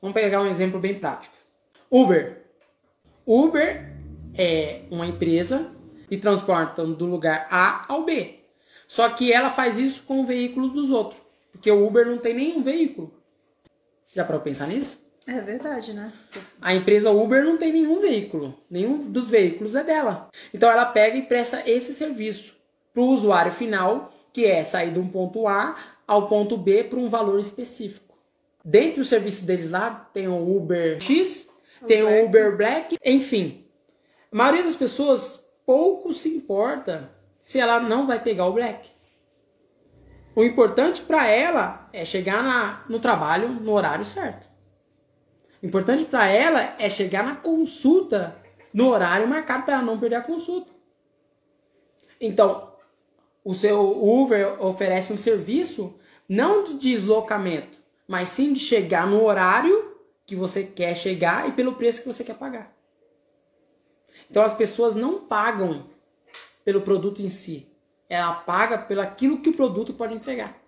Vamos pegar um exemplo bem prático. Uber. Uber é uma empresa que transporta do lugar A ao B. Só que ela faz isso com veículos dos outros. Porque o Uber não tem nenhum veículo. Já para pensar nisso? É verdade, né? A empresa Uber não tem nenhum veículo. Nenhum dos veículos é dela. Então ela pega e presta esse serviço para o usuário final, que é sair de um ponto A ao ponto B por um valor específico. Dentro do serviço deles lá tem o Uber X, o tem Black. o Uber Black, enfim. A maioria das pessoas pouco se importa se ela não vai pegar o Black. O importante para ela é chegar na, no trabalho no horário certo. O importante para ela é chegar na consulta no horário marcado para ela não perder a consulta. Então, o seu Uber oferece um serviço não de deslocamento, mas sim de chegar no horário que você quer chegar e pelo preço que você quer pagar. Então as pessoas não pagam pelo produto em si, ela paga pelo aquilo que o produto pode entregar.